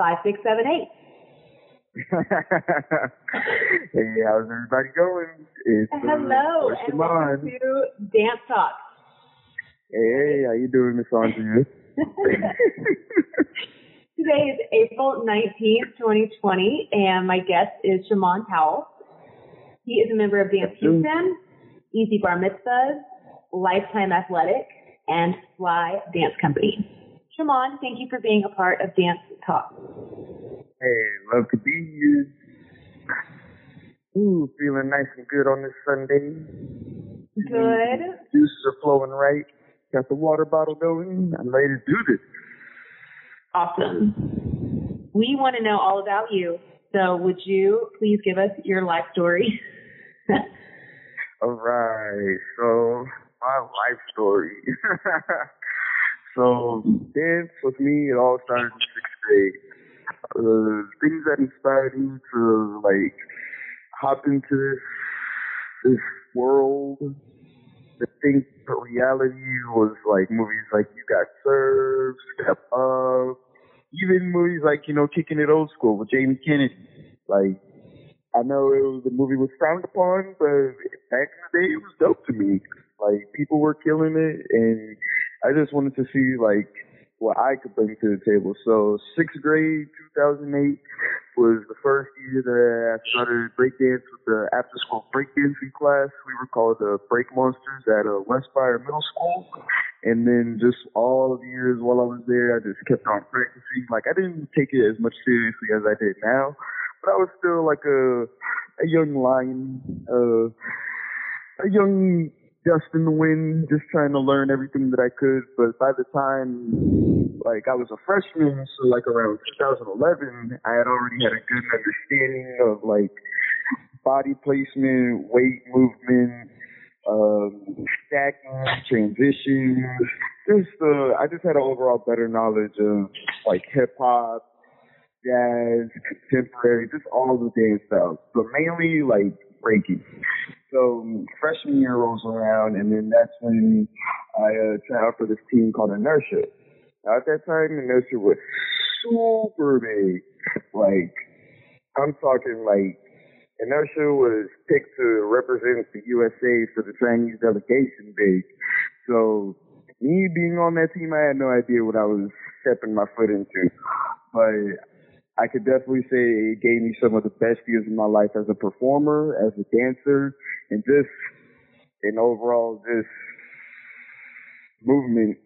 5678. hey, how's everybody going? It's, uh, Hello, it's and Shamond. welcome to Dance Talk. Hey, hey, how you doing, Miss Andrea? Today is April 19th, 2020, and my guest is Shamond Powell. He is a member of Dance Houston, Easy Bar Mitzvahs, Lifetime Athletic, and Fly Dance Company. Shamond, thank you for being a part of Dance Talk. Hey, love to be here. Ooh, feeling nice and good on this Sunday. Good. Juices are flowing right. Got the water bottle going. I'm ready to do this. Awesome. We want to know all about you. So would you please give us your life story? All right, so my life story. so dance with me, it all started in sixth grade. Uh, things that inspired me to like hop into this this world. The thing, the reality was like movies like You Got Served, Step Up, even movies like you know Kicking It Old School with Jamie Kennedy. Like I know it was the movie was frowned upon, but back in the day it was dope to me. Like people were killing it, and I just wanted to see like what I could bring to the table. So sixth grade, 2008 was the first year that I started breakdance with the after school breakdancing class. We were called the Break Monsters at uh, Westfire Middle School. And then just all of the years while I was there, I just kept on practicing. Like I didn't take it as much seriously as I did now, but I was still like a a young lion, uh, a young dust in the wind, just trying to learn everything that I could. But by the time, like, I was a freshman, so like around 2011, I had already had a good understanding of like body placement, weight movement, um, stacking, transitions. Just, uh, I just had an overall better knowledge of like hip hop, jazz, contemporary, just all the dance styles, but mainly like breaking. So freshman year rolls around, and then that's when I uh, tried out for this team called Inertia. Now, at that time, Inertia was super big. Like, I'm talking like Inertia was picked to represent the USA for the Chinese delegation big. So me being on that team, I had no idea what I was stepping my foot into. But I could definitely say it gave me some of the best years of my life as a performer, as a dancer, and just an overall just movement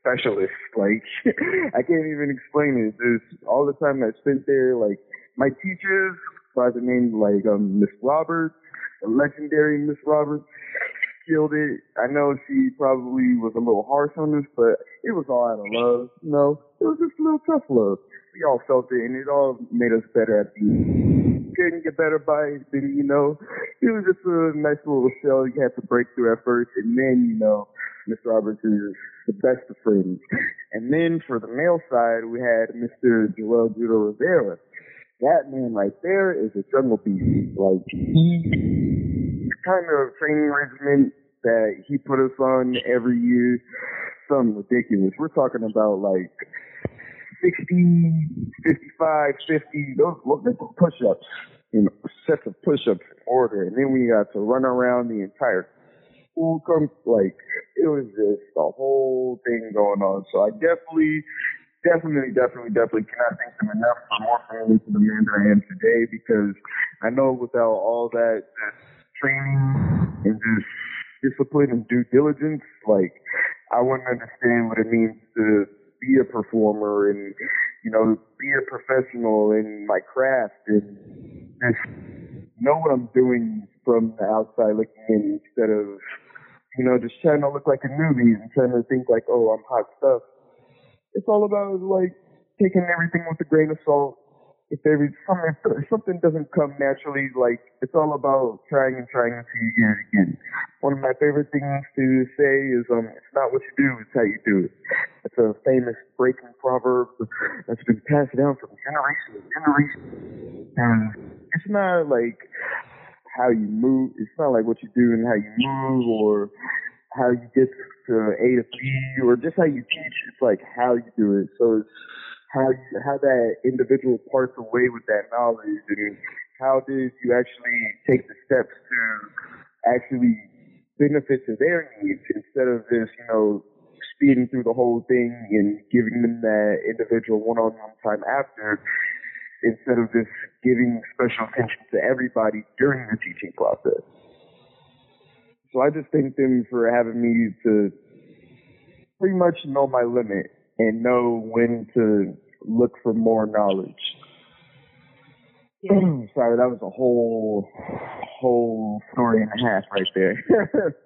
specialist. Like I can't even explain it. Just all the time I spent there, like my teachers by the name like um Miss Roberts, legendary Miss Roberts, killed it. I know she probably was a little harsh on us, but it was all out of love. You know, it was just a little tough love. We all felt it, and it all made us better at end. Couldn't get better by it, you know, it was just a nice little shell you had to break through at first, and then you know, Mr. Roberts is the best of friends. And then for the male side, we had Mr. Joel Judo Rivera. That man right there is a jungle beast. Like he kind of training regimen that he put us on every year, something ridiculous. We're talking about like 60, 55, 50, those push-ups, you know, sets of push-ups in order, and then we got to run around the entire school. Come like it was just a whole thing going on. So I definitely, definitely, definitely, definitely cannot thank them enough for morphing into the man that I am today because I know without all that just training and just discipline and due diligence, like I wouldn't understand what it means to be a performer and you know be a professional in my craft and just know what I'm doing from the outside looking in instead of you know just trying to look like a newbie and trying to think like oh I'm hot stuff. It's all about like taking everything with a grain of salt. If is something, if something doesn't come naturally, like it's all about trying and trying until you get it again. One of my favorite things to say is, um, it's not what you do, it's how you do it. It's a famous breaking proverb that's been passed down from generation to generation. And it's not like how you move. It's not like what you do and how you move or how you get to A to B or just how you teach. It's like how you do it. So it's how you, how that individual parts away with that knowledge and how did you actually take the steps to actually benefit to their needs instead of just, you know, speeding through the whole thing and giving them that individual one-on-one time after instead of just giving special attention to everybody during the teaching process. So I just thank them for having me to pretty much know my limit and know when to look for more knowledge. Yeah. Sorry, that was a whole whole story and a half right there.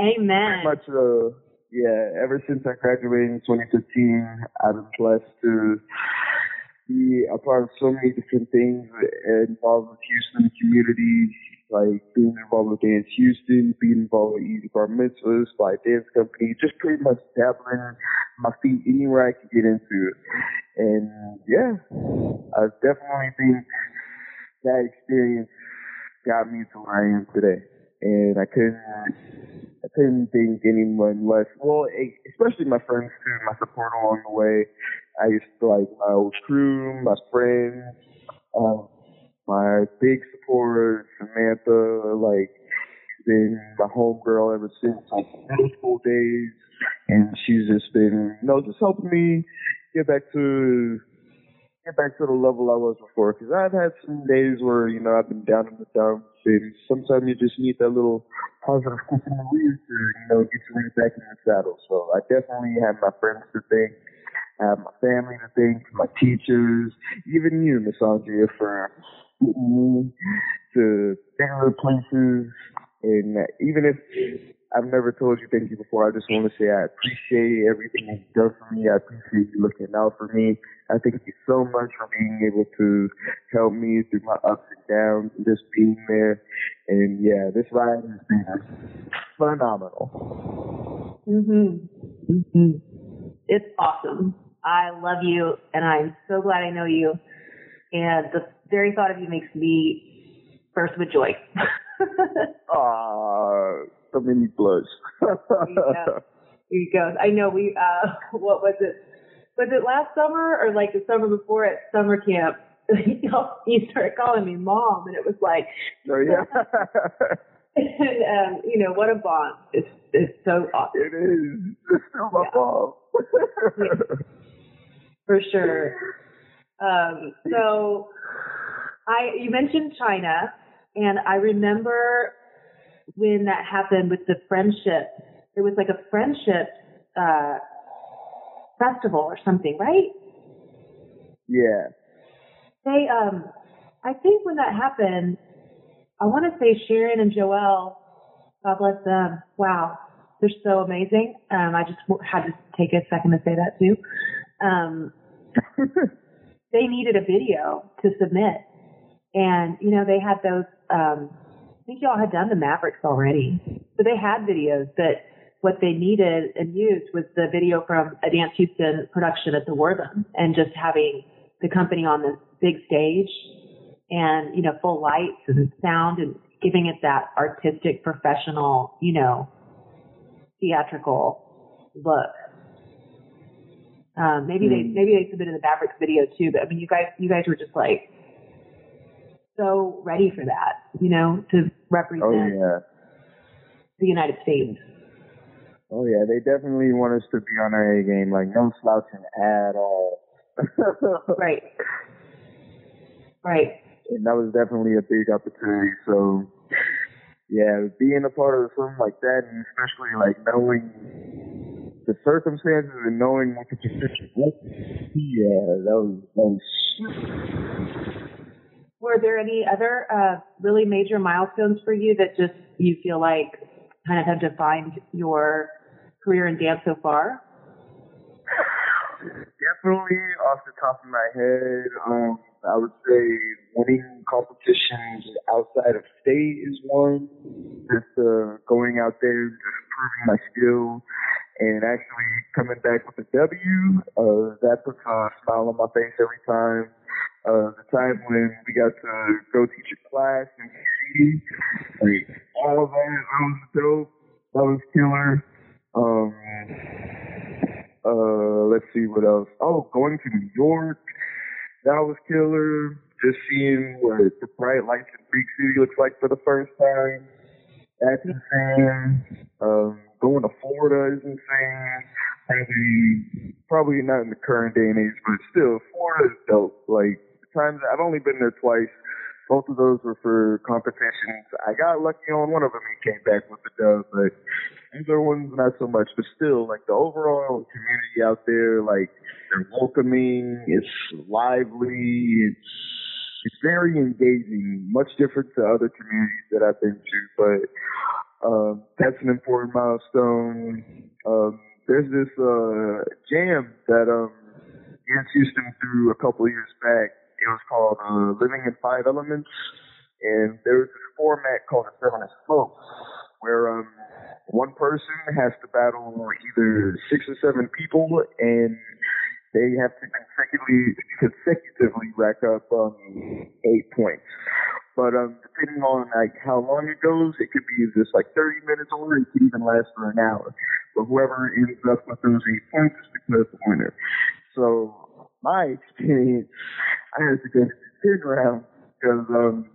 Amen. Pretty much, uh, yeah. Ever since I graduated in 2015, I've been blessed to be a part of so many different things involved with Houston community, like being involved with Dance Houston, being involved with Easy Bar Mitzvahs, Fly Dance Company, just pretty much dabbling my feet anywhere I could get into. it. And yeah, I definitely think that experience got me to where I am today. And I couldn't, I couldn't think anyone less. Well, especially my friends too, my support along the way. I used to like my old crew, my friends, um, my big supporter, Samantha, like, been my homegirl ever since like middle school days. And she's just been, you know, just helping me get back to get back to the level I was before. Because I've had some days where you know I've been down in the dumps, and sometimes you just need that little positive kick in the rear to you know get you right back in the saddle. So I definitely have my friends to thank. I have my family to thank, my teachers, even you, Miss Andrea, for getting me to places. And even if I've never told you thank you before. I just want to say I appreciate everything you've done for me. I appreciate you looking out for me. I thank you so much for being able to help me through my ups and downs and just being there. And yeah, this ride has been phenomenal. Mhm. Mhm. It's awesome. I love you, and I'm so glad I know you. And the very thought of you makes me burst with joy. Ah, so many blush. There you go. There you go. I know we. Uh, what was it? Was it last summer or like the summer before at summer camp? you started calling me mom, and it was like, so yeah. and um, you know what a bond. It's it's so awesome. It is. It's still my Yeah. mom. for sure. Um, so I you mentioned China, and I remember when that happened with the friendship. It was like a friendship uh, festival or something, right? yeah. They, um, I think when that happened, I want to say Sharon and Joelle, God bless them. Wow, they're so amazing. Um, I just had to take a second to say that too. Um, they needed a video to submit, and you know they had those. Um, think y'all had done the Mavericks already, so they had videos. But what they needed and used was the video from a Dance Houston production at the Wortham, and just having the company on this big stage and you know full lights and sound and giving it that artistic professional you know theatrical look um, maybe they Hmm. maybe they submitted the Mavericks video too but I mean you guys you guys were just like so ready for that you know to represent Oh yeah. the United States Oh yeah, they definitely want us to be on our A game, like no slouching at all. right right and that was definitely a big opportunity. So yeah, being a part of something like that, and especially like knowing the circumstances and knowing what the position was, yeah, that was that was. Were there any other uh, really major milestones for you that just you feel like kind of have defined your career in dance so far? Definitely off the top of my head, um, I would say winning competitions outside of state is one. Just uh, going out there, just proving my skill, and actually coming back with a W. Uh, that puts a smile on my face every time. Uh, the time when we got to go teach a class in DC, like all of that, that was dope. That was killer. Um, Uh, let's see what else. Oh, going to New York. That was killer. Just seeing what the bright lights in Greek City looks like for the first time. That's insane. Um, going to Florida is insane. Probably, probably not in the current day and age, but still, Florida is dope. Like, times I've only been there twice. Both of those were for competitions. I got lucky on one of them and came back with the dove, but other ones not so much. But still, like the overall community out there, like they're welcoming, it's lively, it's it's very engaging, much different to other communities that I've been to. But um, that's an important milestone. Um, there's this uh, jam that um, Houston threw a couple of years back it was called uh, Living in Five Elements, and there was this format called the Seven to Smoke, where um, one person has to battle either six or seven people, and they have to consecutively consecutively rack up um, eight points. But um, depending on like how long it goes, it could be just like 30 minutes or it could even last for an hour. But whoever ends up with those eight points is declared the winner. So my experience, I had to go to the 10 round because um,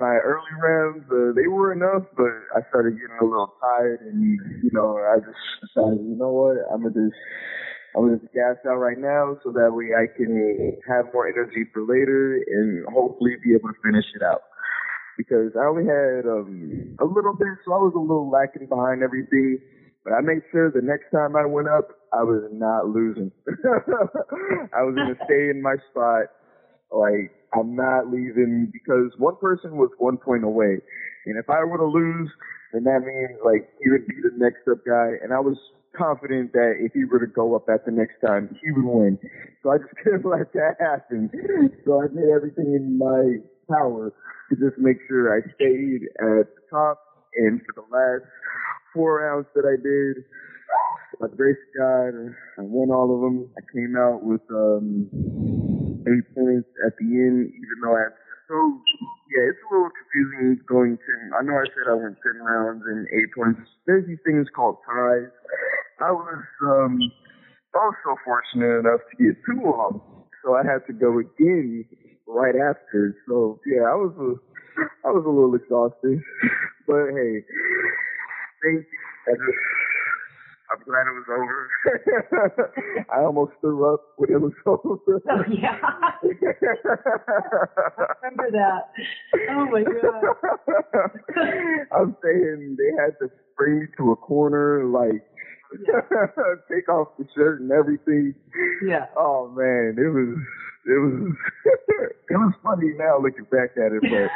my early rounds, uh, they were enough, but I started getting a little tired and, you know, I just decided, you know what, I'm going to just, I'm just gas out right now so that way I can have more energy for later and hopefully be able to finish it out. Because I only had um, a little bit, so I was a little lacking behind everything. But I made sure the next time I went up, I was not losing. I was going to stay in my spot. Like, I'm not leaving because one person was one point away. And if I were to lose, then that means like he would be the next up guy. And I was confident that if he were to go up at the next time, he would win. So I just couldn't let that happen. So I did everything in my power to just make sure I stayed at the top. And for the last four rounds that I did, grace of God, I won all of them. I came out with um, eight points at the end, even though I had so yeah, it's a little confusing going ten. I know I said I went ten rounds and eight points. There's these things called ties. I was um, also fortunate enough to get two of them, so I had to go again right after. So yeah, I was a I was a little exhausted, but hey, thank you. I just, I'm glad it was over. I almost threw up when it was over. Oh yeah. I remember that. Oh my god. I'm saying they had to bring me to a corner, like Yeah. take off the shirt and everything. Yeah. Oh man, it was it was it was funny now looking back at it, but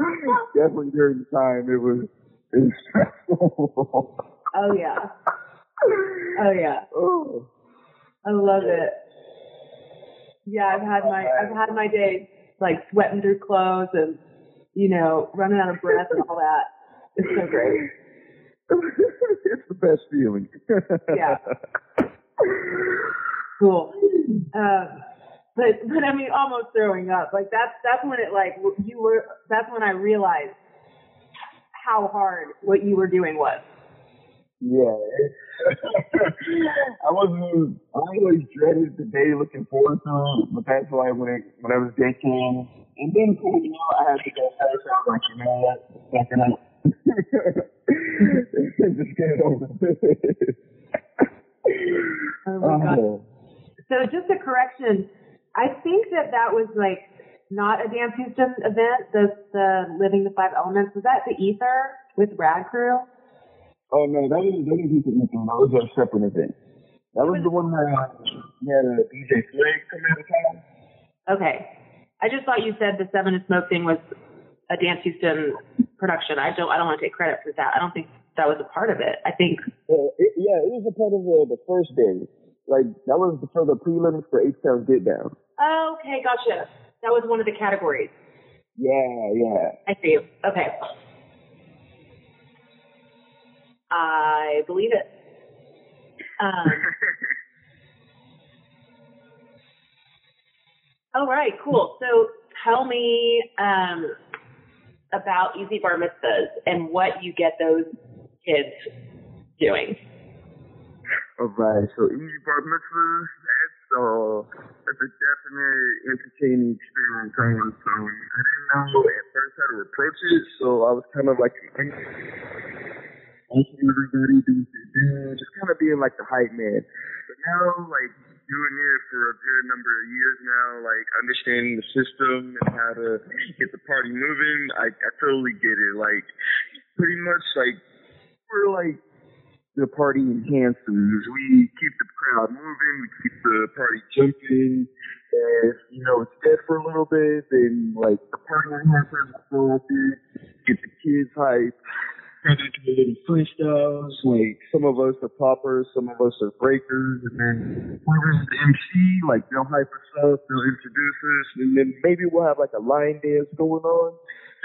definitely during the time it was it was stressful. Oh yeah. Oh yeah. oh. I love it. Yeah, I've had my I've had my days like sweating through clothes and you know running out of breath and all that. It's so great. it's the best feeling. Yeah. Cool. Um, but but I mean, almost throwing up. Like that's that's when it like you were. That's when I realized how hard what you were doing was. Yeah. I wasn't. I always dreaded the day, looking forward to it. But that's why when it, whenever the day came, and then you know, I had to go first. I was like, you know what, fucking up. Just get it over. Oh my god. So just a correction. I think that that was like not a Dance Houston event. The the Living the Five Elements was that the Ether with Rad Crew. Oh no, that was that was an That was a separate event. That was the one where uh, had a DJ Flag come out of town. Okay. I just thought you said the Seven to Smoke thing was a Dance Houston production. I don't I don't want to take credit for that. I don't think that was a part of it. I think Uh, it, yeah, it was a part of the, the first day. Like that was for the prelims for H Town Get Down. oh, okay, gotcha. That was one of the categories. Yeah, yeah. I see. Okay. I believe it. Um, all right, cool. So tell me um, about Easy Bar Mitzvahs and what you get those kids doing. Alright, so easy bar mitzvahs, that's uh that's a definite entertaining experience I was so I didn't know at first how to approach it, so I was kind of like asking everybody do do just kind of being like the hype man. But now like doing it for a good number of years now, like understanding the system and how to get the party moving, I, I totally get it. Like pretty much like we're like the party enhancers. We keep the crowd moving. We keep the party jumping. If you know it's dead for a little bit, then like the party enhancers will go up there, get the kids hyped. Turn into a little freestyles. Like some of us are poppers, some of us are breakers, and then whoever's the MC, like they'll hype us up, they'll introduce us, and then maybe we'll have like a line dance going on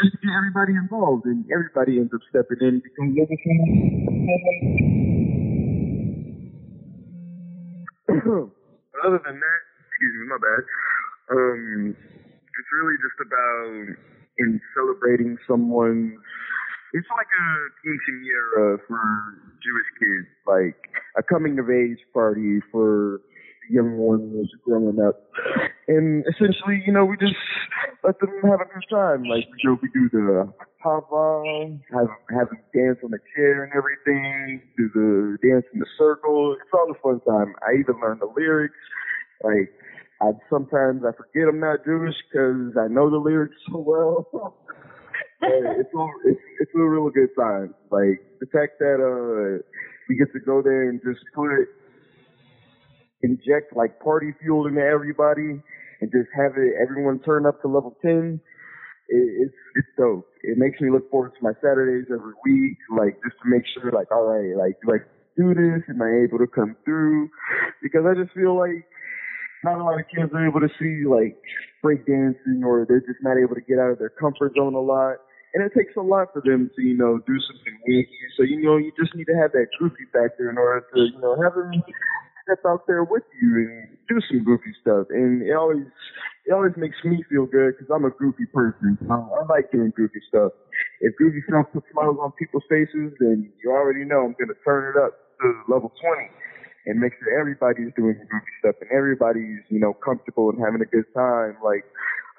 just to get everybody involved, and everybody ends up stepping in because everything. but other than that, excuse me, my bad. Um, it's really just about in celebrating someone's. It's like a quinceanera for Jewish kids, like a coming of age party for young ones growing up. And essentially, you know, we just let them have a good time. Like, you know, we do the hava, have have them dance on the chair and everything, do the dance in the circle. It's all a fun time. I even learn the lyrics. Like, I sometimes I forget I'm not Jewish because I know the lyrics so well. it's a, it's it's a real good time. Like the fact that uh we get to go there and just put inject like party fuel into everybody and just have it everyone turn up to level ten. It, it's it's dope. It makes me look forward to my Saturdays every week, like just to make sure like all right, like do I do this? Am I able to come through? Because I just feel like not a lot of kids are able to see like break dancing or they're just not able to get out of their comfort zone a lot. And it takes a lot for them to, you know, do something wiki. So, you know, you just need to have that goofy factor in order to, you know, have them step out there with you and do some goofy stuff. And it always, it always makes me feel good because I'm a goofy person. I, like doing goofy stuff. If goofy stuff puts smiles on people's faces, then you already know I'm to turn it up to level 20 and make sure everybody's doing goofy stuff and everybody's, you know, comfortable and having a good time. Like,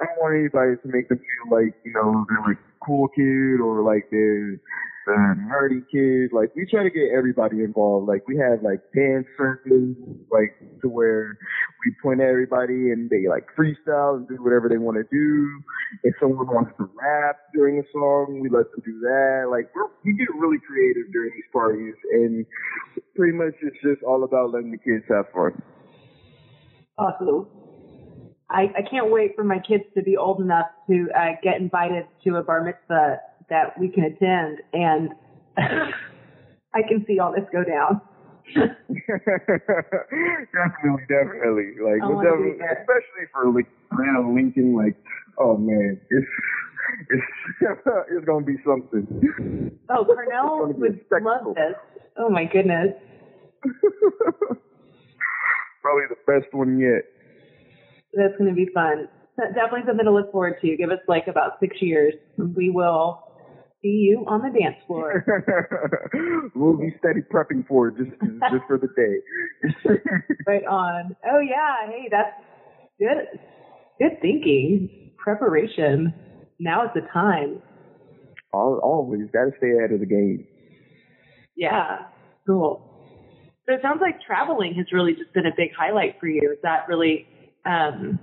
I don't want anybody to make them feel like, you know, they're like cool kid or like they're the nerdy kid. Like we try to get everybody involved. Like we have like dance circles, like to where we point at everybody and they like freestyle and do whatever they want to do. If someone wants to rap during a song, we let them do that. Like we're, we get really creative during these parties, and pretty much it's just all about letting the kids have fun. Awesome. I, I can't wait for my kids to be old enough to uh, get invited to a bar mitzvah that we can attend, and I can see all this go down. definitely, definitely. Like, I we'll wanna be definitely, especially for like Atlanta Lincoln. Like, oh man, it's it's it's gonna be something. Oh, Cornell gonna be a would love this. Oh my goodness. Probably the best one yet. That's going to be fun. That's definitely something to look forward to. Give us like about six years. We will see you on the dance floor. we'll be steady prepping for it just just for the day. right on. Oh yeah. Hey, that's good. Good thinking. Preparation. Now is the time. Al- Always gotta stay ahead of the game. Yeah. Cool. So it sounds like traveling has really just been a big highlight for you. Is that really um,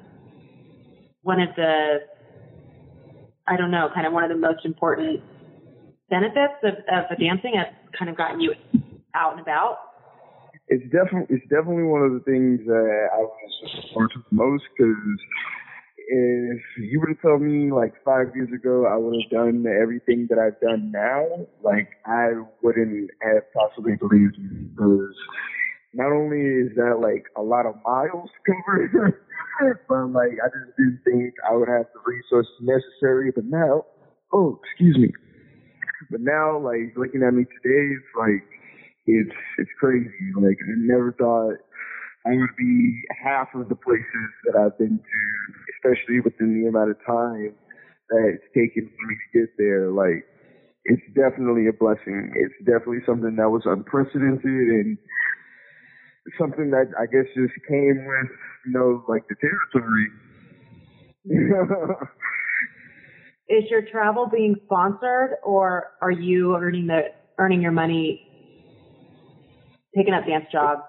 one of the, I don't know, kind of one of the most important benefits of, of dancing has kind of gotten you out and about? it's definitely it's definitely one of the things that I was looking the most because if you were to tell me like five years ago I would have done everything that I've done now, like I wouldn't have possibly believed you because not only is that like a lot of miles covered, but like I just didn't think I would have the resources necessary. But now, oh excuse me, but now like looking at me today, it's like it's it's crazy. Like I never thought I would be half of the places that I've been to, especially within the amount of time that it's taken for me to get there. Like it's definitely a blessing. It's definitely something that was unprecedented and something that I guess just came with, you know, like the territory. Is your travel being sponsored, or are you earning the earning your money, picking up dance jobs,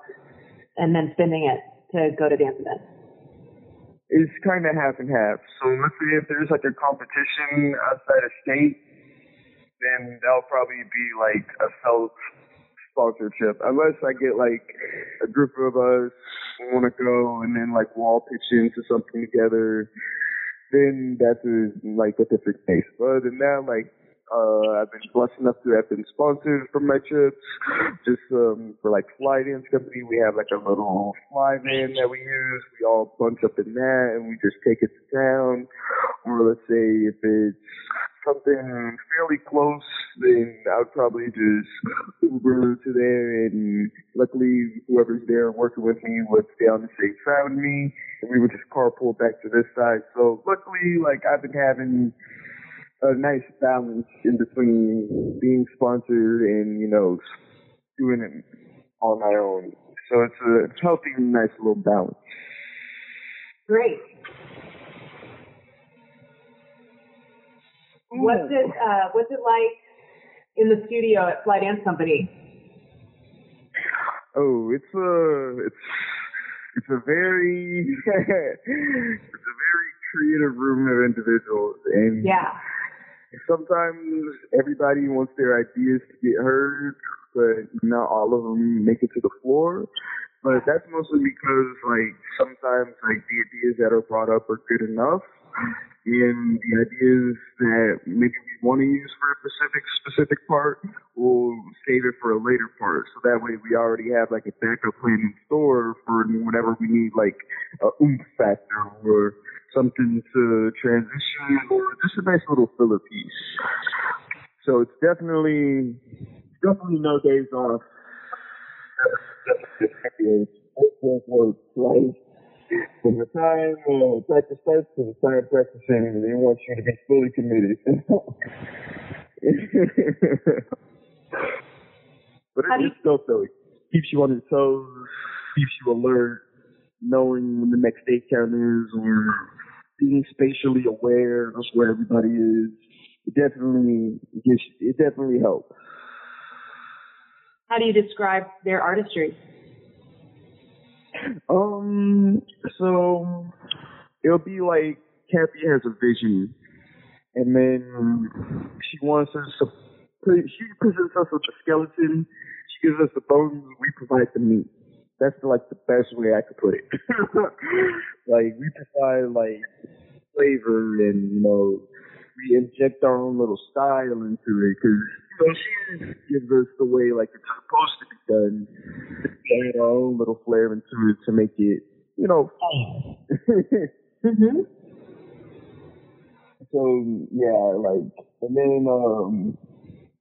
and then spending it to go to dance events? It's kind of half and half. So let's say if there's like a competition outside of state, then that'll probably be like a self sponsorship. Unless I get like a group of us want to go and then like we'll all pitch into something together, then that's a, like a different case. But other than that, like uh, I've been blessed enough to have been sponsored for my trips. Just um, for like fly dance company, we have like a little fly van that we use. We all bunch up in that and we just take it to town. Or let's say if it's something fairly close, then I would probably just Uber to there, and luckily whoever's there working with me would stay on the same side with me, and we would just carpool back to this side. So luckily, like I've been having a nice balance in between being sponsored and you know doing it on my own. So it's a healthy, nice little balance. Great. What's it uh, What's it like in the studio at Fly Dance Company? Oh, it's a it's it's a very it's a very creative room of individuals, and yeah, sometimes everybody wants their ideas to get heard, but not all of them make it to the floor. But that's mostly because like sometimes like the ideas that are brought up are good enough and the ideas that maybe we want to use for a specific specific part, we'll save it for a later part. So that way we already have like a backup plan in store for whenever we need like a oomph factor or something to transition or just a nice little filler piece. So it's definitely definitely no days off. From the time uh, practice starts to the time practicing, they want you to be fully committed. but it, it's dope though. It keeps you on your toes, keeps you alert, knowing when the next day count is, or being spatially aware of where everybody is. It definitely gives. It definitely helps. How do you describe their artistry? Um, so it'll be like Kathy has a vision, and then she wants us to. She presents us with the skeleton. She gives us the bones. We provide the meat. That's like the best way I could put it. like we provide like flavor, and you know, we inject our own little style into it because so she gives us the way like it's supposed to be done, add our own little flair into it to make it, you know, fun. mm-hmm. So yeah, like, and then um,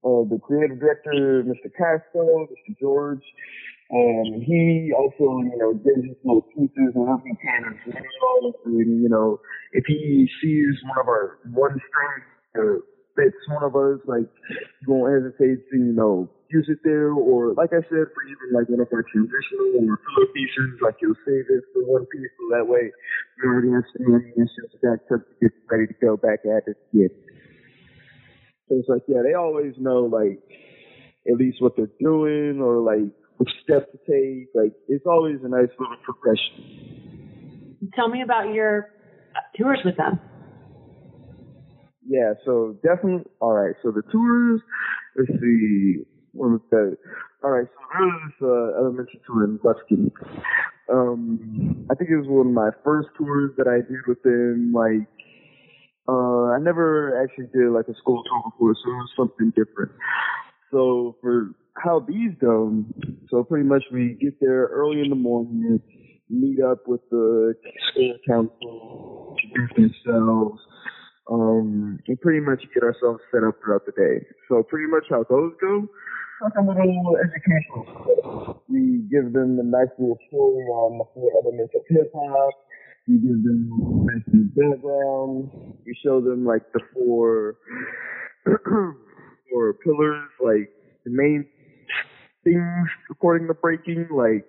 uh, the creative director, Mr. Castro, Mr. George, and he also, you know, gives us little pieces and kind of and you know, if he sees one of our one string. Uh, fits one of us, like you won't hesitate to, you know, use it there or like I said, for even like one of our transitional or filler like you'll save it for one piece so that way you already have some ammunition stacked up to get ready to go back at it again. So it's like, yeah, they always know like at least what they're doing or like which step to take. Like it's always a nice little progression. Tell me about your tours with them yeah, so definitely. All right, so the tours. Let's see. What was that? All right, so there's uh, elementary tour in Lufkin. Um, I think it was one of my first tours that I did with them. Like, uh, I never actually did like a school tour before, so it was something different. So for how these go, so pretty much we get there early in the morning, meet up with the school council, introduce themselves um, and pretty much get ourselves set up throughout the day. So pretty much how those go, like a little educational. We give them a nice little story on the four elements of hip hop. We give them nice little background. We show them like the four four pillars, like the main things according to breaking, like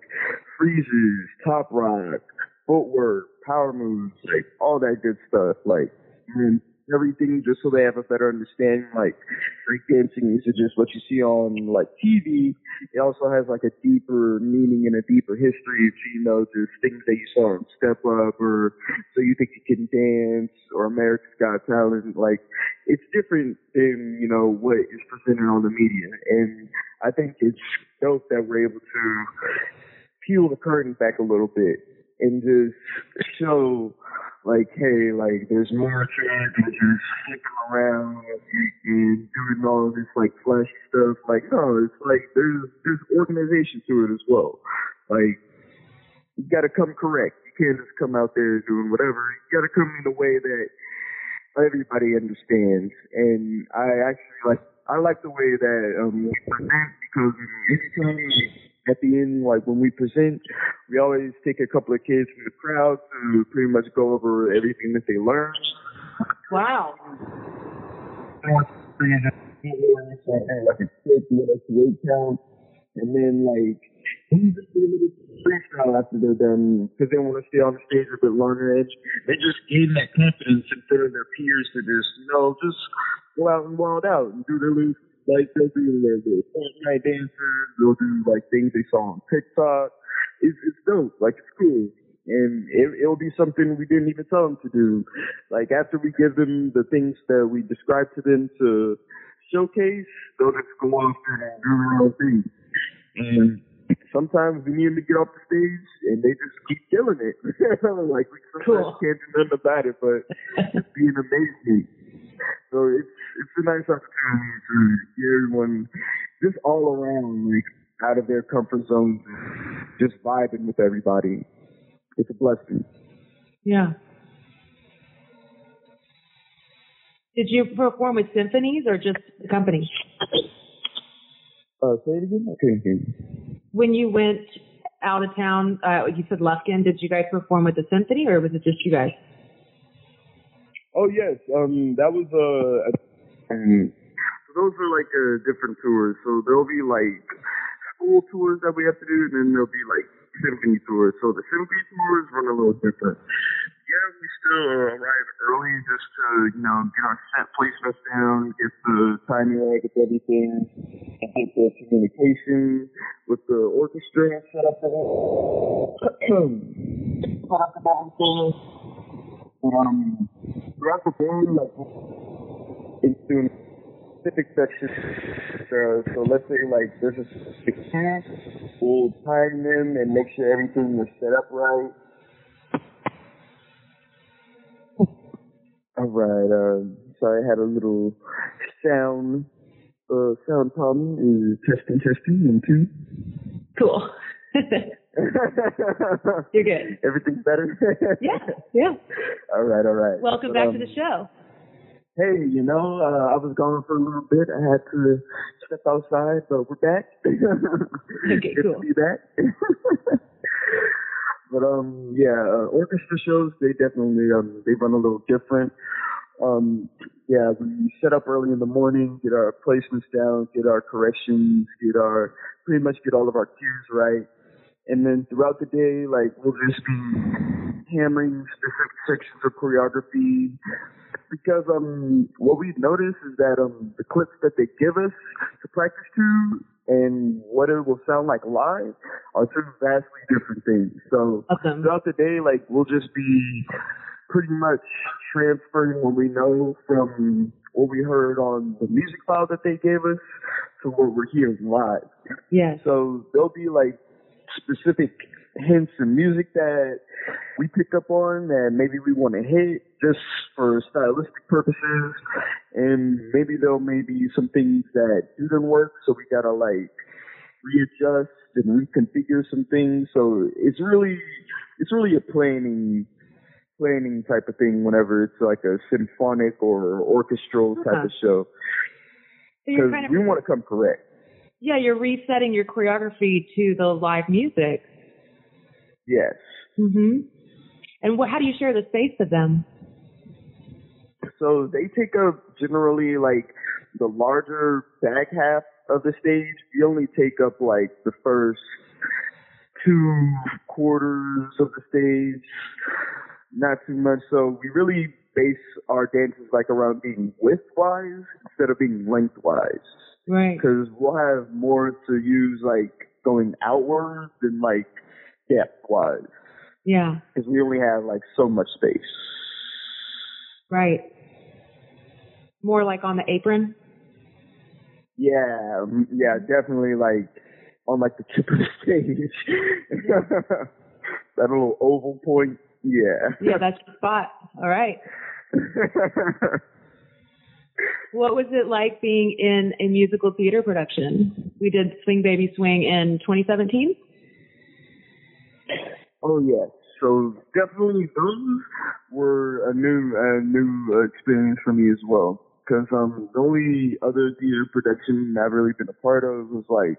freezes, top rock, footwork, power moves, like all that good stuff. Like, and everything just so they have a better understanding. Like breakdancing isn't just what you see on like TV. It also has like a deeper meaning and a deeper history. So, you know, just things that you saw on Step Up or So You Think You Can Dance or America's Got Talent. Like it's different than, you know, what is presented on the media. And I think it's dope that we're able to peel the curtain back a little bit and just show like, hey, like there's more to it than just flipping around and doing all this like flashy stuff. Like, no, it's like there's there's organization to it as well. Like, you got to come correct. You can't just come out there doing whatever. You got to come in a way that everybody understands. And I actually like I like the way that um, because anytime at the end, like when we present, we always take a couple of kids from the crowd to pretty much go over everything that they learned. Wow. Like a quick weight count, and then like we just do a little freestyle after they're done because they want to stay on the stage a bit longer. And they just gain that confidence in front of their peers to just you know just go out and wild out and do their little like they'll do their, their Fortnite dances, they'll do like things they saw on TikTok. It's it's dope, like it's cool. And it, it'll be something we didn't even tell them to do. Like after we give them the things that we described to them to showcase, they'll just go off and do their own thing. And sometimes we need them to get off the stage and they just keep killing it. like we sometimes Cool. can't do nothing about it, but it's being amazing. So it's it's a nice opportunity to get everyone just all around like out of their comfort zones, just vibing with everybody. It's a blessing. Yeah. Did you perform with symphonies or just the company? Uh, say it again. I couldn't hear you. When you went out of town, uh, you said Lufkin. Did you guys perform with the symphony or was it just you guys? Oh yes, um, that was uh, a. So those are like uh, different tours. So there'll be like school tours that we have to do, and then there'll be like symphony tours. So the symphony tours run a little different. Yeah, we still uh, arrive early just to you know get our set placements down, get the timing right with everything, and get the communication with the orchestra set up for set up and everything. Um, throughout the day, like it's doing specific sections. So, so let's say like there's a specific task, we'll time them and make sure everything is set up right. All right. Um, sorry, I had a little sound. Uh, sound problem. Is testing, testing, and two. Cool. You're good. Everything's better. Yeah, yeah. all right, all right. Welcome But, back um, to the show. Hey, you know, uh, I was gone for a little bit. I had to step outside, but we're back. Okay, Good cool. to be back. but um, yeah, uh, orchestra shows they definitely um they run a little different. Um, yeah, we set up early in the morning, get our placements down, get our corrections, get our pretty much get all of our cues right, and then throughout the day, like we'll just be hammering specific sections of choreography because um what we've noticed is that um the clips that they give us to practice to and what it will sound like live are two vastly different things. So Awesome. throughout the day, like we'll just be pretty much transferring what we know from what we heard on the music file that they gave us to what we're hearing live. Yeah. So there'll be like specific hints and music that we pick up on that maybe we want to hit just for stylistic purposes. And maybe there'll maybe some things that didn't work, so we gotta like readjust and reconfigure some things. So it's really it's really a planning planning type of thing whenever it's like a symphonic or orchestral type Uh-huh. of show. So you're Because kind of we want to come correct. Yeah, you're resetting your choreography to the live music. Yes. Mhm. And what, how do you share the space with them? So they take up generally like the larger back half of the stage, we only take up like the first two quarters of the stage, not too much. So we really base our dances like around being widthwise instead of being lengthwise. Right. Because we'll have more to use like going outward than like depth-wise. Yeah. Because we only have like so much space. Right. More like on the apron. Yeah, yeah, definitely like on like the tip of the stage. that little oval point. Yeah. Yeah, that's your spot. All right. What was it like being in a musical theater production? We did Swing Baby Swing in 2017. oh yes. So definitely those were a new a new experience for me as well. Because um, the only other theater production I've really been a part of was like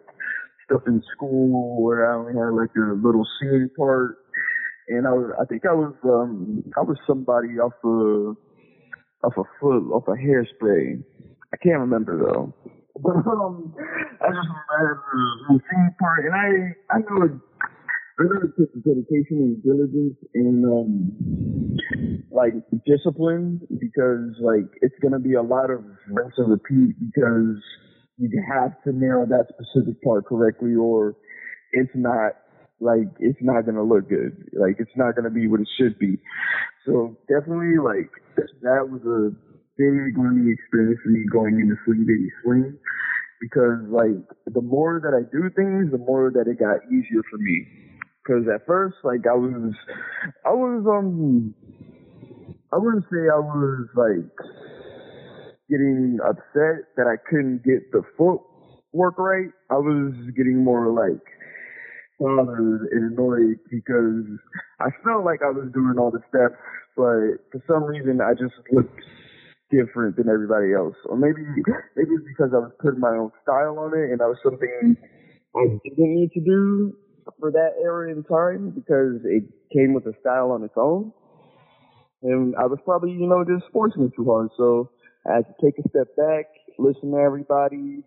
stuff in school where I only had like a little scene part, and I was I think I was um I was somebody off a off a foot off a hairspray. I can't remember though. But um, I just remember the scene part, and I I know it I know it dedication and diligence and um like discipline because like it's gonna be a lot of rinse and repeat because you have to narrow that specific part correctly or it's not like it's not gonna look good. Like it's not gonna be what it should be. So definitely like that was a very learning experience for me going into Swing Baby Swing because like the more that I do things, the more that it got easier for me. Because at first, like I was, I was um, I wouldn't say I was like getting upset that I couldn't get the footwork right. I was getting more like bothered and annoyed because I felt like I was doing all the steps, but for some reason I just looked different than everybody else. Or maybe maybe it's because I was putting my own style on it and that was something I didn't need to do for that area in time because it came with a style on its own. And I was probably, you know, just forcing it too hard. So I had to take a step back, listen to everybody,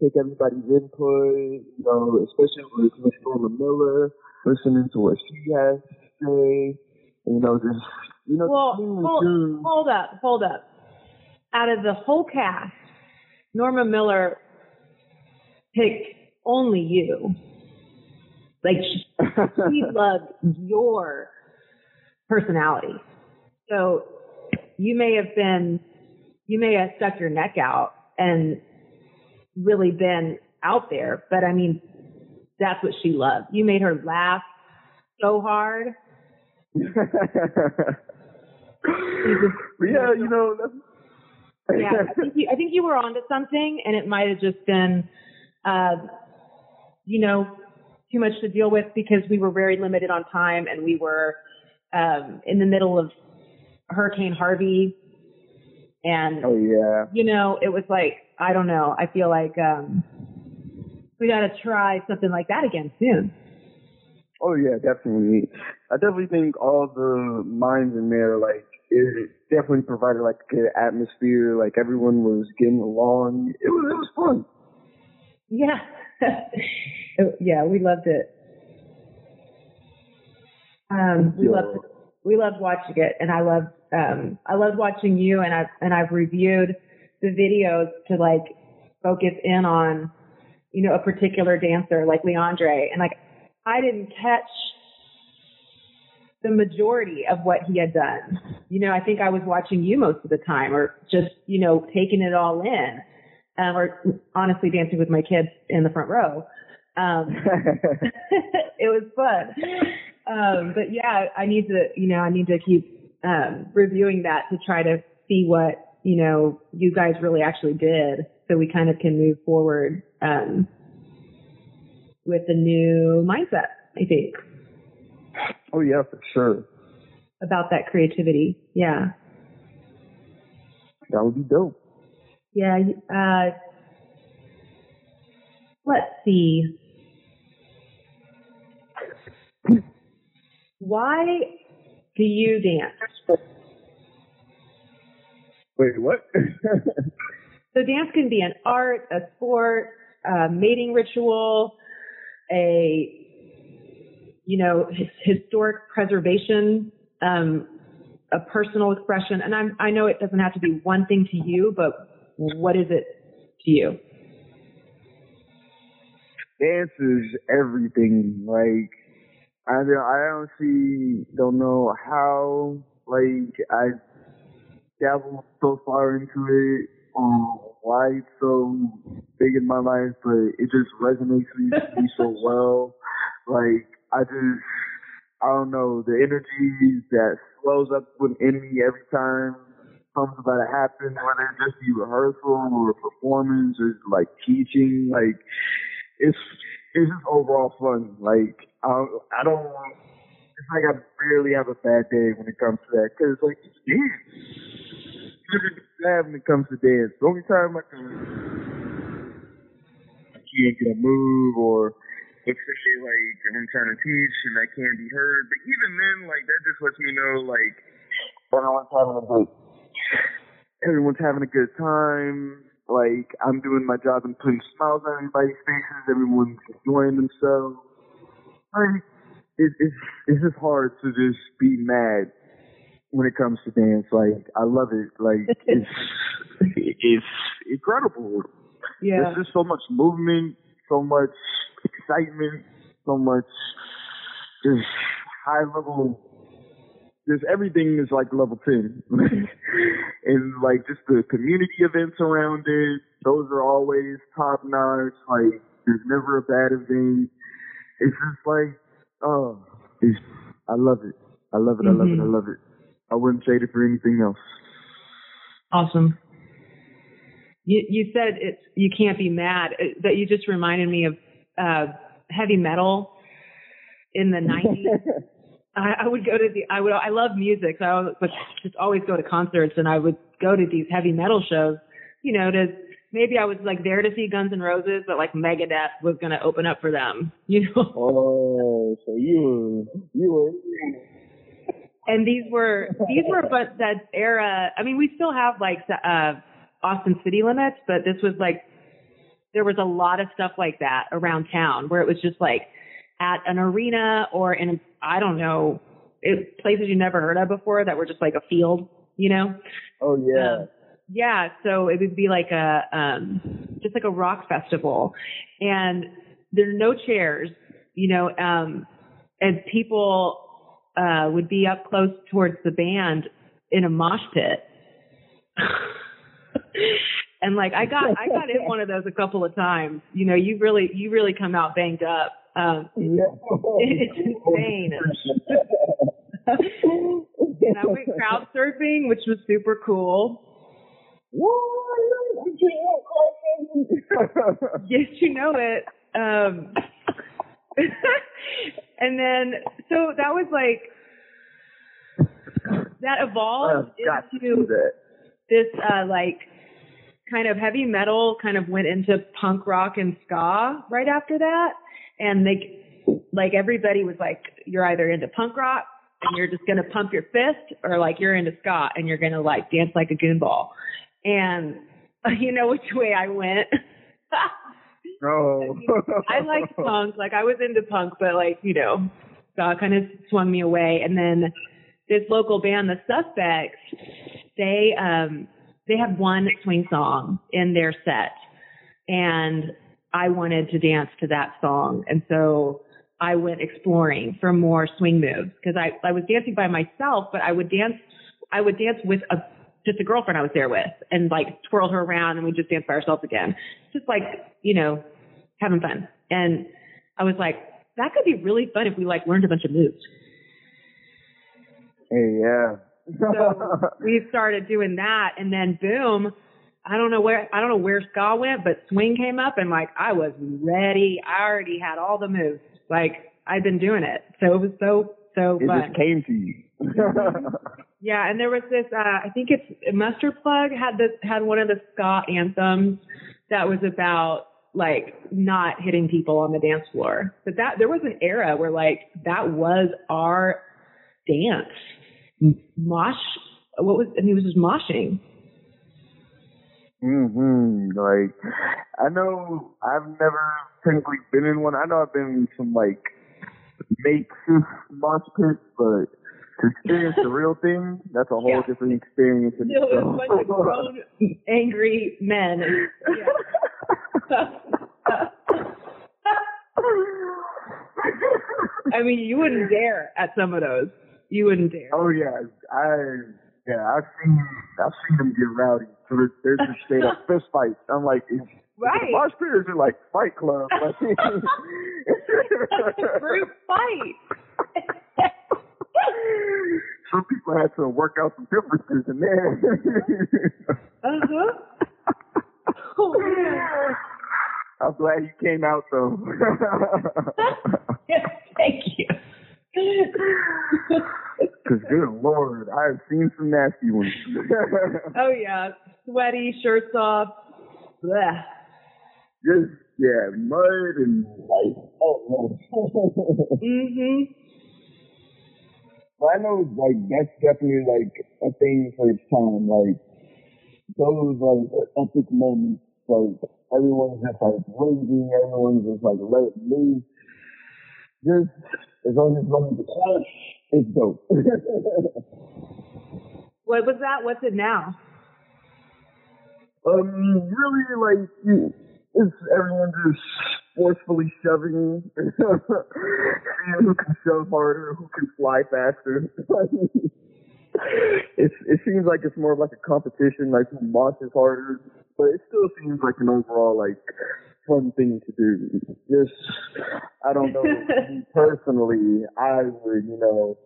take everybody's input, you know, especially with Miss Norma Miller, listening to what she has to say, you know, just, you know, Well, hold, hold up, hold up. Out of the whole cast, Norma Miller picked only you. Like she, she loved your personality. So you may have been, you may have stuck your neck out and really been out there, but I mean, that's what she loved. You made her laugh so hard. Yeah, you know, that's, yeah, I think you, I think you were onto something, and it might have just been, uh, you know, too much to deal with because we were very limited on time, and we were um, in the middle of Hurricane Harvey, and oh yeah. you know, it was like I don't know. I feel like um, we got to try something like that again soon. Oh yeah, definitely. I definitely think all the minds in there, like, it definitely provided like a good atmosphere. Like everyone was getting along. It was it was fun. Yeah, yeah, we loved it. Um, we Yeah. loved we loved watching it, and I loved um, I loved watching you, and I've, and I've reviewed the videos to like focus in on you know a particular dancer like Leandre, and like I didn't catch the majority of what he had done. You know, I think I was watching you most of the time, or just you know taking it all in, um, or honestly dancing with my kids in the front row. Um, it was fun. Um, but yeah, I need to, you know, I need to keep um, reviewing that to try to see what, you know, you guys really actually did so we kind of can move forward um, with the new mindset, I think, oh yeah, for sure. about that creativity. Yeah. That would be dope. Yeah. Uh, let's see. Why do you dance? Wait, what? So dance can be an art, a sport, a mating ritual, a you know his, historic preservation, um, a personal expression, and I'm, I know it doesn't have to be one thing to you, but what is it to you? Dance is everything. Like I don't, I don't see, don't know how. Like I dabbled so far into it. Um, why it's so big in my life, but it just resonates with me so well. Like I just, I don't know, the energy that swells up within me every time something's about to happen, whether it just be rehearsal or performance or like teaching. Like it's it's just overall fun. Like I I don't. It's like I barely have a bad day when it comes to that because like it's dance bad when it comes to dance. The only time I can I can't get a move or let's like if I'm trying to teach and I can't be heard. But even then, like that just lets me know like everyone's having a good everyone's having a good time. Like I'm doing my job and putting smiles on everybody's faces. Everyone's enjoying themselves. Like it, it's it's just hard to just be mad when it comes to dance. Like I love it. Like it's it's incredible. Yeah. There's just so much movement, so much excitement, so much just high level. Just everything is like level ten, and like just the community events around it. Those are always top notch. Like there's never a bad event. It's just like oh, it's I love it. I love it. I love it. I Mhm. love it. I wouldn't trade it for anything else. Awesome. You you said it's you can't be mad. Uh, That you just reminded me of uh, heavy metal in the '90s. I, I would go to the I would I love music, so I would just always go to concerts, and I would go to these heavy metal shows. You know, to maybe I was like there to see Guns N' Roses, but like Megadeth was going to open up for them. You know, Oh, so you were you were and these were these were but that era i mean we still have like uh austin city limits but this was like there was a lot of stuff like that around town where it was just like at an arena or in i don't know it, places you never heard of before that were just like a field you know Oh yeah. um, yeah, so it would be like a um just like a rock festival and there are no chairs, you know, um and people uh would be up close towards the band in a mosh pit. and like I got I got in one of those a couple of times. You know, you really you really come out banged up. Um it's insane. and I went crowd surfing, which was super cool. Yes, you know it. Um, and then, so that was like, that evolved into this, uh, like, kind of heavy metal kind of went into punk rock and ska right after that. And they, like, everybody was like, you're either into punk rock and you're just going to pump your fist or like you're into ska and you're going to like dance like a goonball. And you know which way I went. No. I liked punk. Like I was into punk, but like you know, ska kind of swung me away. And then this local band, the Suspects, they um they had one swing song in their set, and I wanted to dance to that song, and so I went exploring for more swing moves because I I was dancing by myself, but I would dance I would dance with a just a girlfriend I was there with and like twirl her around and we just dance by ourselves again. Just like, you know, having fun. And I was like, that could be really fun if we like learned a bunch of moves. Hey, yeah. So we started doing that and then boom, I don't know where I don't know where ska went, but swing came up and like I was ready. I already had all the moves. Like I've been doing it. So it was so so it fun. just came to you. Yeah, and there was this. Uh, I think it's Mustard Plug had this had one of the ska anthems that was about like not hitting people on the dance floor. But that there was an era where like that was our dance. Mosh. What was? I mean, it was just moshing. Mhm. Like, I know I've never technically been in one. I know I've been in some like makeshift mosh pits, but to experience the real thing, that's a whole Yeah. different experience. in Still itself. a bunch of grown, angry men. And, yeah. I mean, you wouldn't dare at some of those. You wouldn't dare. Oh yeah, I yeah, I've seen I've seen them get rowdy. So there's, there's just straight up fist fights. I'm like, is, is Right. a mosh pit or like Fight Club? Like, Group fight. Some people had to work out some differences in there. Uh-huh. Oh, man. I'm glad you came out though. Thank you. Cause good lord, I've seen some nasty ones. oh yeah, sweaty, shirts off. Blech. Just yeah, mud and like oh. Mhm. But I know like that's definitely like a thing for its time. Like those like epic moments, like everyone's just like raging, everyone's just like let loose. Just as long as it's the clash, it's dope. What was that? What's it now? um, really like it's everyone just forcefully shoving, seeing who can shove harder, who can fly faster. it's it seems like it's more of like a competition, like who launches harder, but it still seems like an overall like fun thing to do. Just I don't know personally, I would you know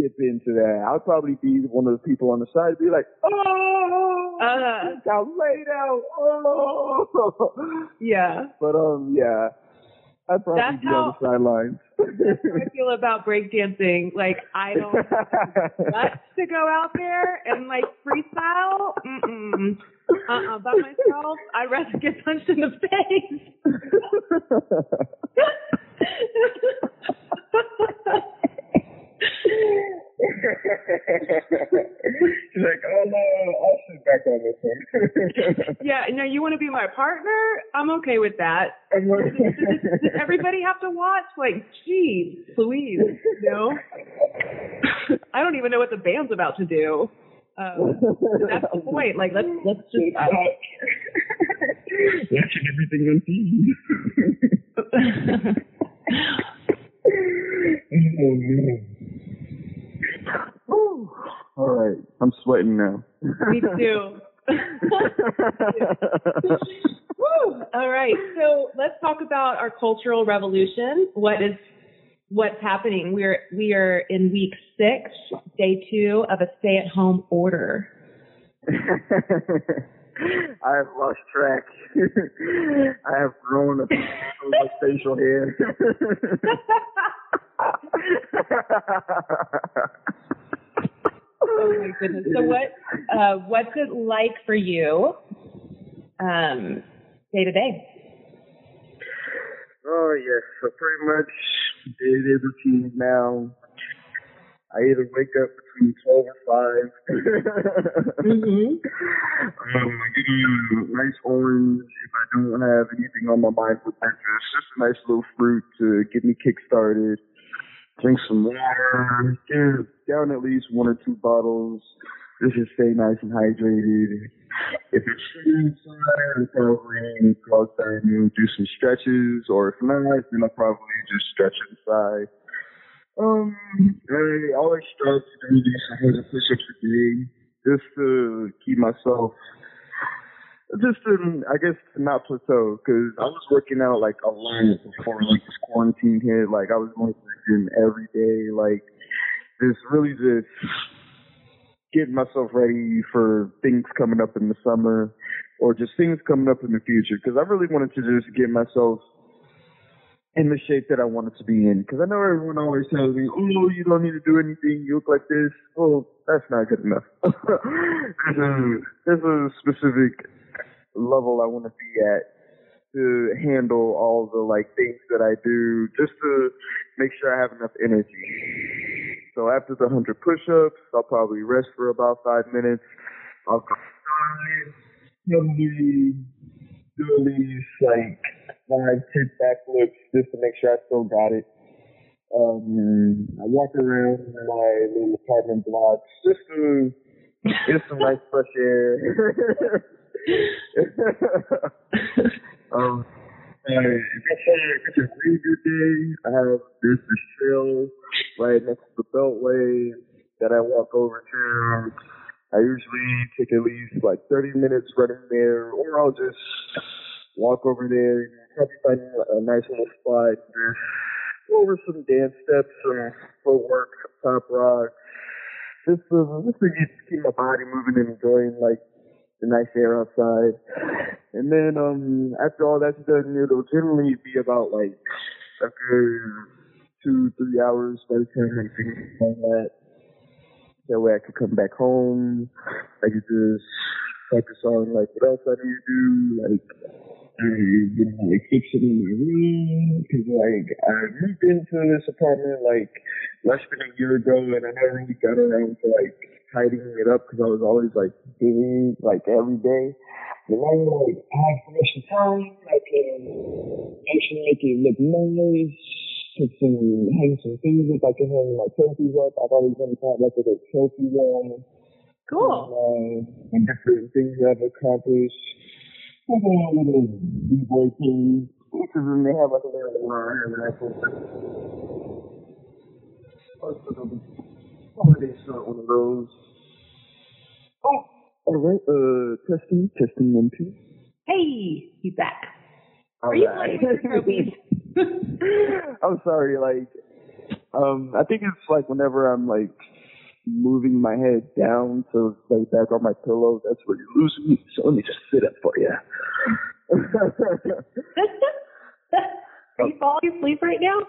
dip into that. I'd probably be one of the people on the side, be like, oh, Uh, got laid out, oh. yeah. But um, yeah, I'd probably That's be on the sidelines. That's how I feel about breakdancing. Like I don't want to go out there and like freestyle. Mm-mm. Uh-uh. By myself, I'd rather get punched in the face. She's like, oh no, I'll sit back on this one. yeah, no, you want to be my partner? I'm okay with that. I'm like- Does everybody have to watch? Like, geez, Louise, you know? I don't even know what the band's about to do. Um, that's the point. Like, let's let's just. I don't, Watching everything on TV. oh man. Whew. All right, I'm sweating now. me too. Woo! All right, so let's talk about our cultural revolution. What is what's happening? We're we are in week six, day two of a stay-at-home order. I have lost track. I have grown so much facial hair. Oh my goodness! So what uh, what's it like for you, um, day to day? Oh yes, so pretty much day-to-day routine now. I either wake up between twelve or five. Mm-hmm. um, I get a nice orange if I don't have anything on my mind for breakfast. Just a nice little fruit to get me kick-started. Drink some water. Get down at least one or two bottles. Just stay nice and hydrated. If it's sunny outside, I'll probably go outside and do some stretches. Or if not, then I'll probably just stretch inside. Um, I always strive to do these 100 push-ups a day just to keep myself, just to, I guess, not plateau. Because I was working out like a lot before like this quarantine hit. Like I was going to the gym every day. Like just really just getting myself ready for things coming up in the summer or just things coming up in the future. Because I really wanted to just get myself in the shape that I wanted to be in. Because I know everyone always tells me, "Oh, you don't need to do anything. You look like this." Well, that's not good enough. there's, a, there's a specific level I want to be at to handle all the like things that I do, just to make sure I have enough energy. So after the hundred push-ups, I'll probably rest for about five minutes. I'll probably do least like five, ten backflips just to make sure I still got it. Um, I walk around my little apartment blocks just to get some nice fresh air. um, uh, if it's a, it's a really good day, I have this, this trail right next to the Beltway that I walk over to. I usually take at least like 30 minutes running there, or I'll just walk over there, probably find a nice little spot, just go over some dance steps, some footwork, top rock, just to, just to keep my body moving and enjoying like the nice air outside. And then um after all that's done, it'll generally be about like a good two, three hours by the time I finish all that. That way I could come back home. I could just focus on like what else I need to do, like you know, like fixing my room. Cause like I moved into this apartment like less than a year ago, and I never really got around to like tidying it up because I was always like busy like every day. And now like I have some extra time, I can actually make it look nice put some, hang some things up. I can hang my trophies up. I've always been taught like a little trophy wall. Cool. And, uh, and different things I've accomplished. Like a little b-boy thing. Because then they have like a little line and I can holiday start one of those. Oh, all right. Uh, testing, testing one, two. Hey, you back. All Are you right. playing with your trophies? I'm sorry, like, um, I think it's like whenever I'm like moving my head down to lay back on my pillow, that's where you lose me. So let me just sit up for you. Are you falling asleep right now?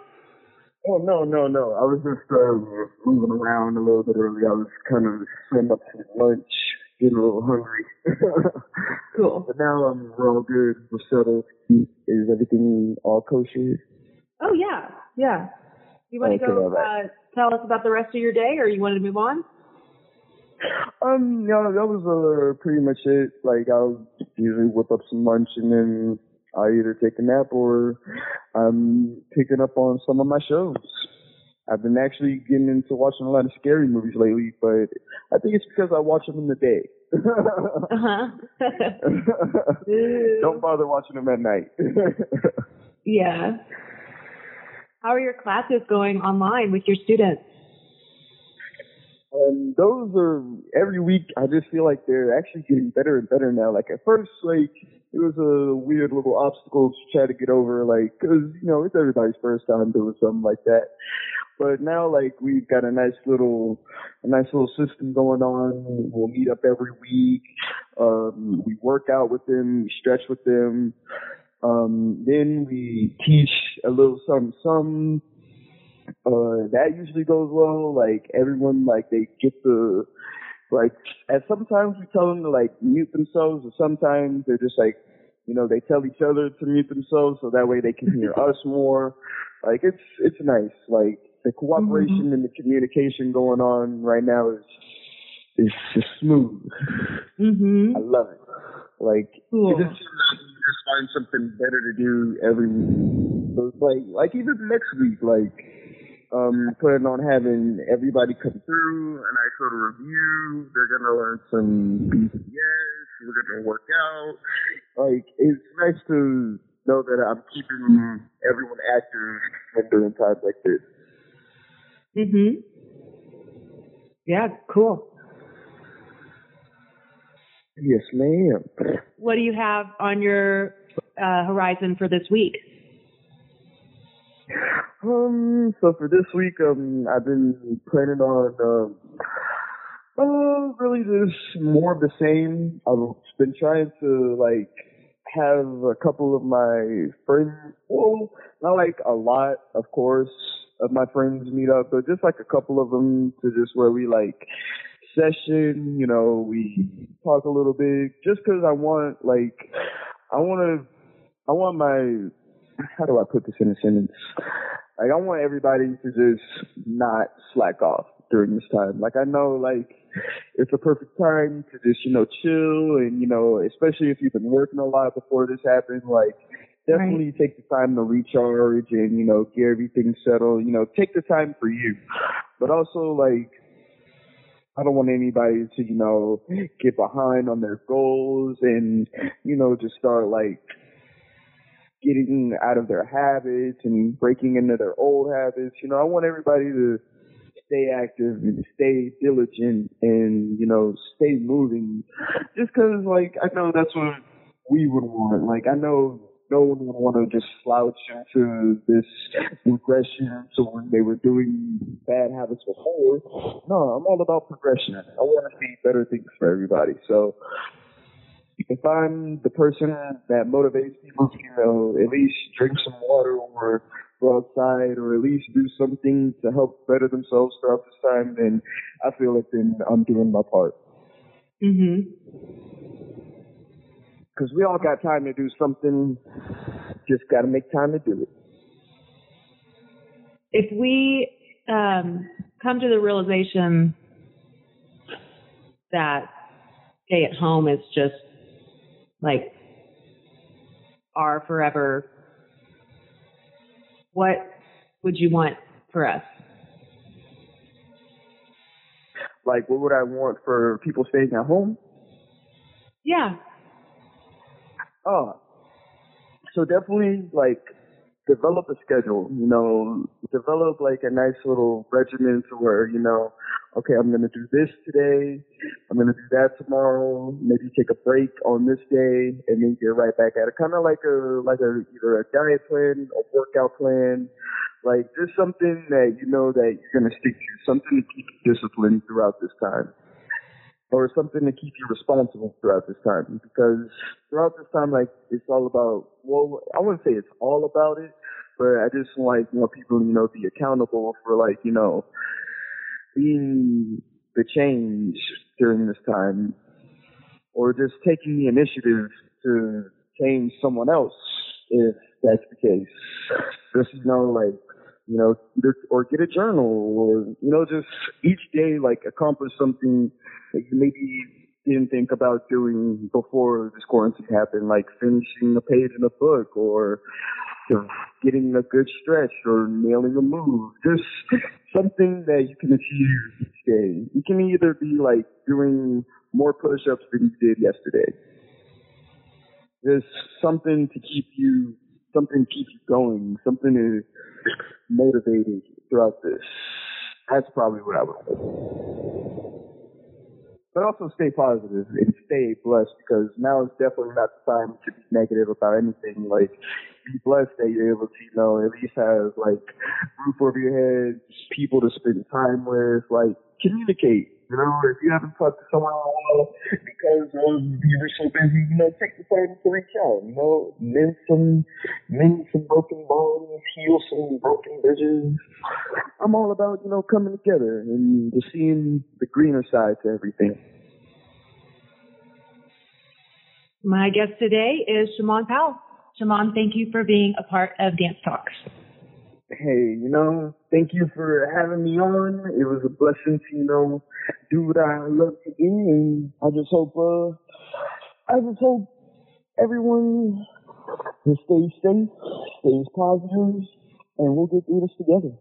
Oh no, no, no! I was just um, moving around a little bit early. I was kind of setting up some lunch, getting a little hungry. Cool. but now um, we're all good. We're settled. Is everything all kosher? Oh yeah, yeah. You want to go uh, tell us about the rest of your day, or you wanted to move on? Um, no, that was uh, pretty much it. Like, I'll usually whip up some lunch and then I either take a nap or I'm picking up on some of my shows. I've been actually getting into watching a lot of scary movies lately, but I think it's because I watch them in the day. Uh huh. Don't bother watching them at night. yeah. How are your classes going online with your students? And those are every week. I just feel like they're actually getting better and better now. Like at first, like it was a weird little obstacle to try to get over, like because you know it's everybody's first time doing something like that. But now, like we've got a nice little, a nice little system going on. We'll meet up every week. Um, we work out with them. We stretch with them. Um, then we teach a little something, something uh that usually goes well like everyone like they get the like and sometimes we tell them to like mute themselves or sometimes they're just like you know they tell each other to mute themselves so that way they can hear us more like it's it's nice like the cooperation and the communication going on right now is is just smooth Mm-hmm. i love it like Cool. it just you just find something better to do every week. Like like even next week, like um planning on having everybody come through a nice little review. They're gonna learn some BCS, we're gonna work out. Like it's nice to know that I'm keeping everyone active during times like this. Mm-hmm. Yeah, cool. Yes, ma'am. What do you have on your uh, horizon for this week? Um, so for this week, um, I've been planning on, um, uh, really just more of the same. I've been trying to, like, have a couple of my friends, well, not like a lot, of course, of my friends meet up, but just like a couple of them to just where we, like, session, you know, we talk a little bit, just cause I want, like, I want to, I want my, how do I put this in a sentence? Like I want everybody to just not slack off. during this time. Like I know like it's a perfect time to just, you know, chill and, you know, especially if you've been working a lot before this happened, like definitely right. take the time to recharge and, you know, get everything settled. You know, take the time for you. But also like I don't want anybody to, you know, get behind on their goals and, you know, just start like getting out of their habits and breaking into their old habits. You know, I want everybody to stay active and stay diligent and, you know, stay moving. Just cause like, I know that's what we would want. Like, I know no one would want to just slouch into this regression to when they were doing bad habits before. No, I'm all about progression. I want to see better things for everybody. So if I'm the person that motivates people to, you know, at least drink some water or go outside or at least do something to help better themselves throughout this time, then I feel like then I'm doing my part. Mm Mhm. Because we all got time to do something, just got to make time to do it. If we um, come to the realization that stay at home is just like are forever, what would you want for us? Like, what would I want for people staying at home? Yeah. Oh, so definitely like develop a schedule, you know, develop like a nice little regimen to where, you know, okay, I'm going to do this today. I'm going to do that tomorrow. Maybe take a break on this day and then get right back at it. Kind of like a, like a, either a diet plan, a workout plan, like just something that you know that you're going to stick to, something to keep you disciplined throughout this time or something to keep you responsible throughout this time because throughout this time like it's all about well I wouldn't say it's all about it but I just like want people you know be accountable for like you know being the change during this time or just taking the initiative to change someone else if that's the case. Just you know like you know, or get a journal or, you know, just each day, like accomplish something that you maybe didn't think about doing before this quarantine happened, like finishing a page in a book or getting a good stretch or nailing a move. Just something that you can achieve each day. You can either be like doing more push-ups than you did yesterday. There's something to keep you, something to keep you going, something to motivated throughout this. That's probably what I would. But also stay positive and stay blessed because now is definitely not the time to be negative about anything. Like, be blessed that you're able to, you know, at least have like roof over your head, people to spend time with, like communicate you know, if you haven't talked to someone in a while because you were so busy, you know, take the time to reach out. You know, mend some, mend some broken bones, heal some broken bridges. I'm all about you know coming together and just seeing the greener side to everything. My guest today is Shamond Powell. Shamond, thank you for being a part of Dance Talks hey, you know, thank you for having me on. It was a blessing to, you know, do what I love to do. And I just hope, uh, I just hope everyone stays safe, stays positive, and we'll get through this together.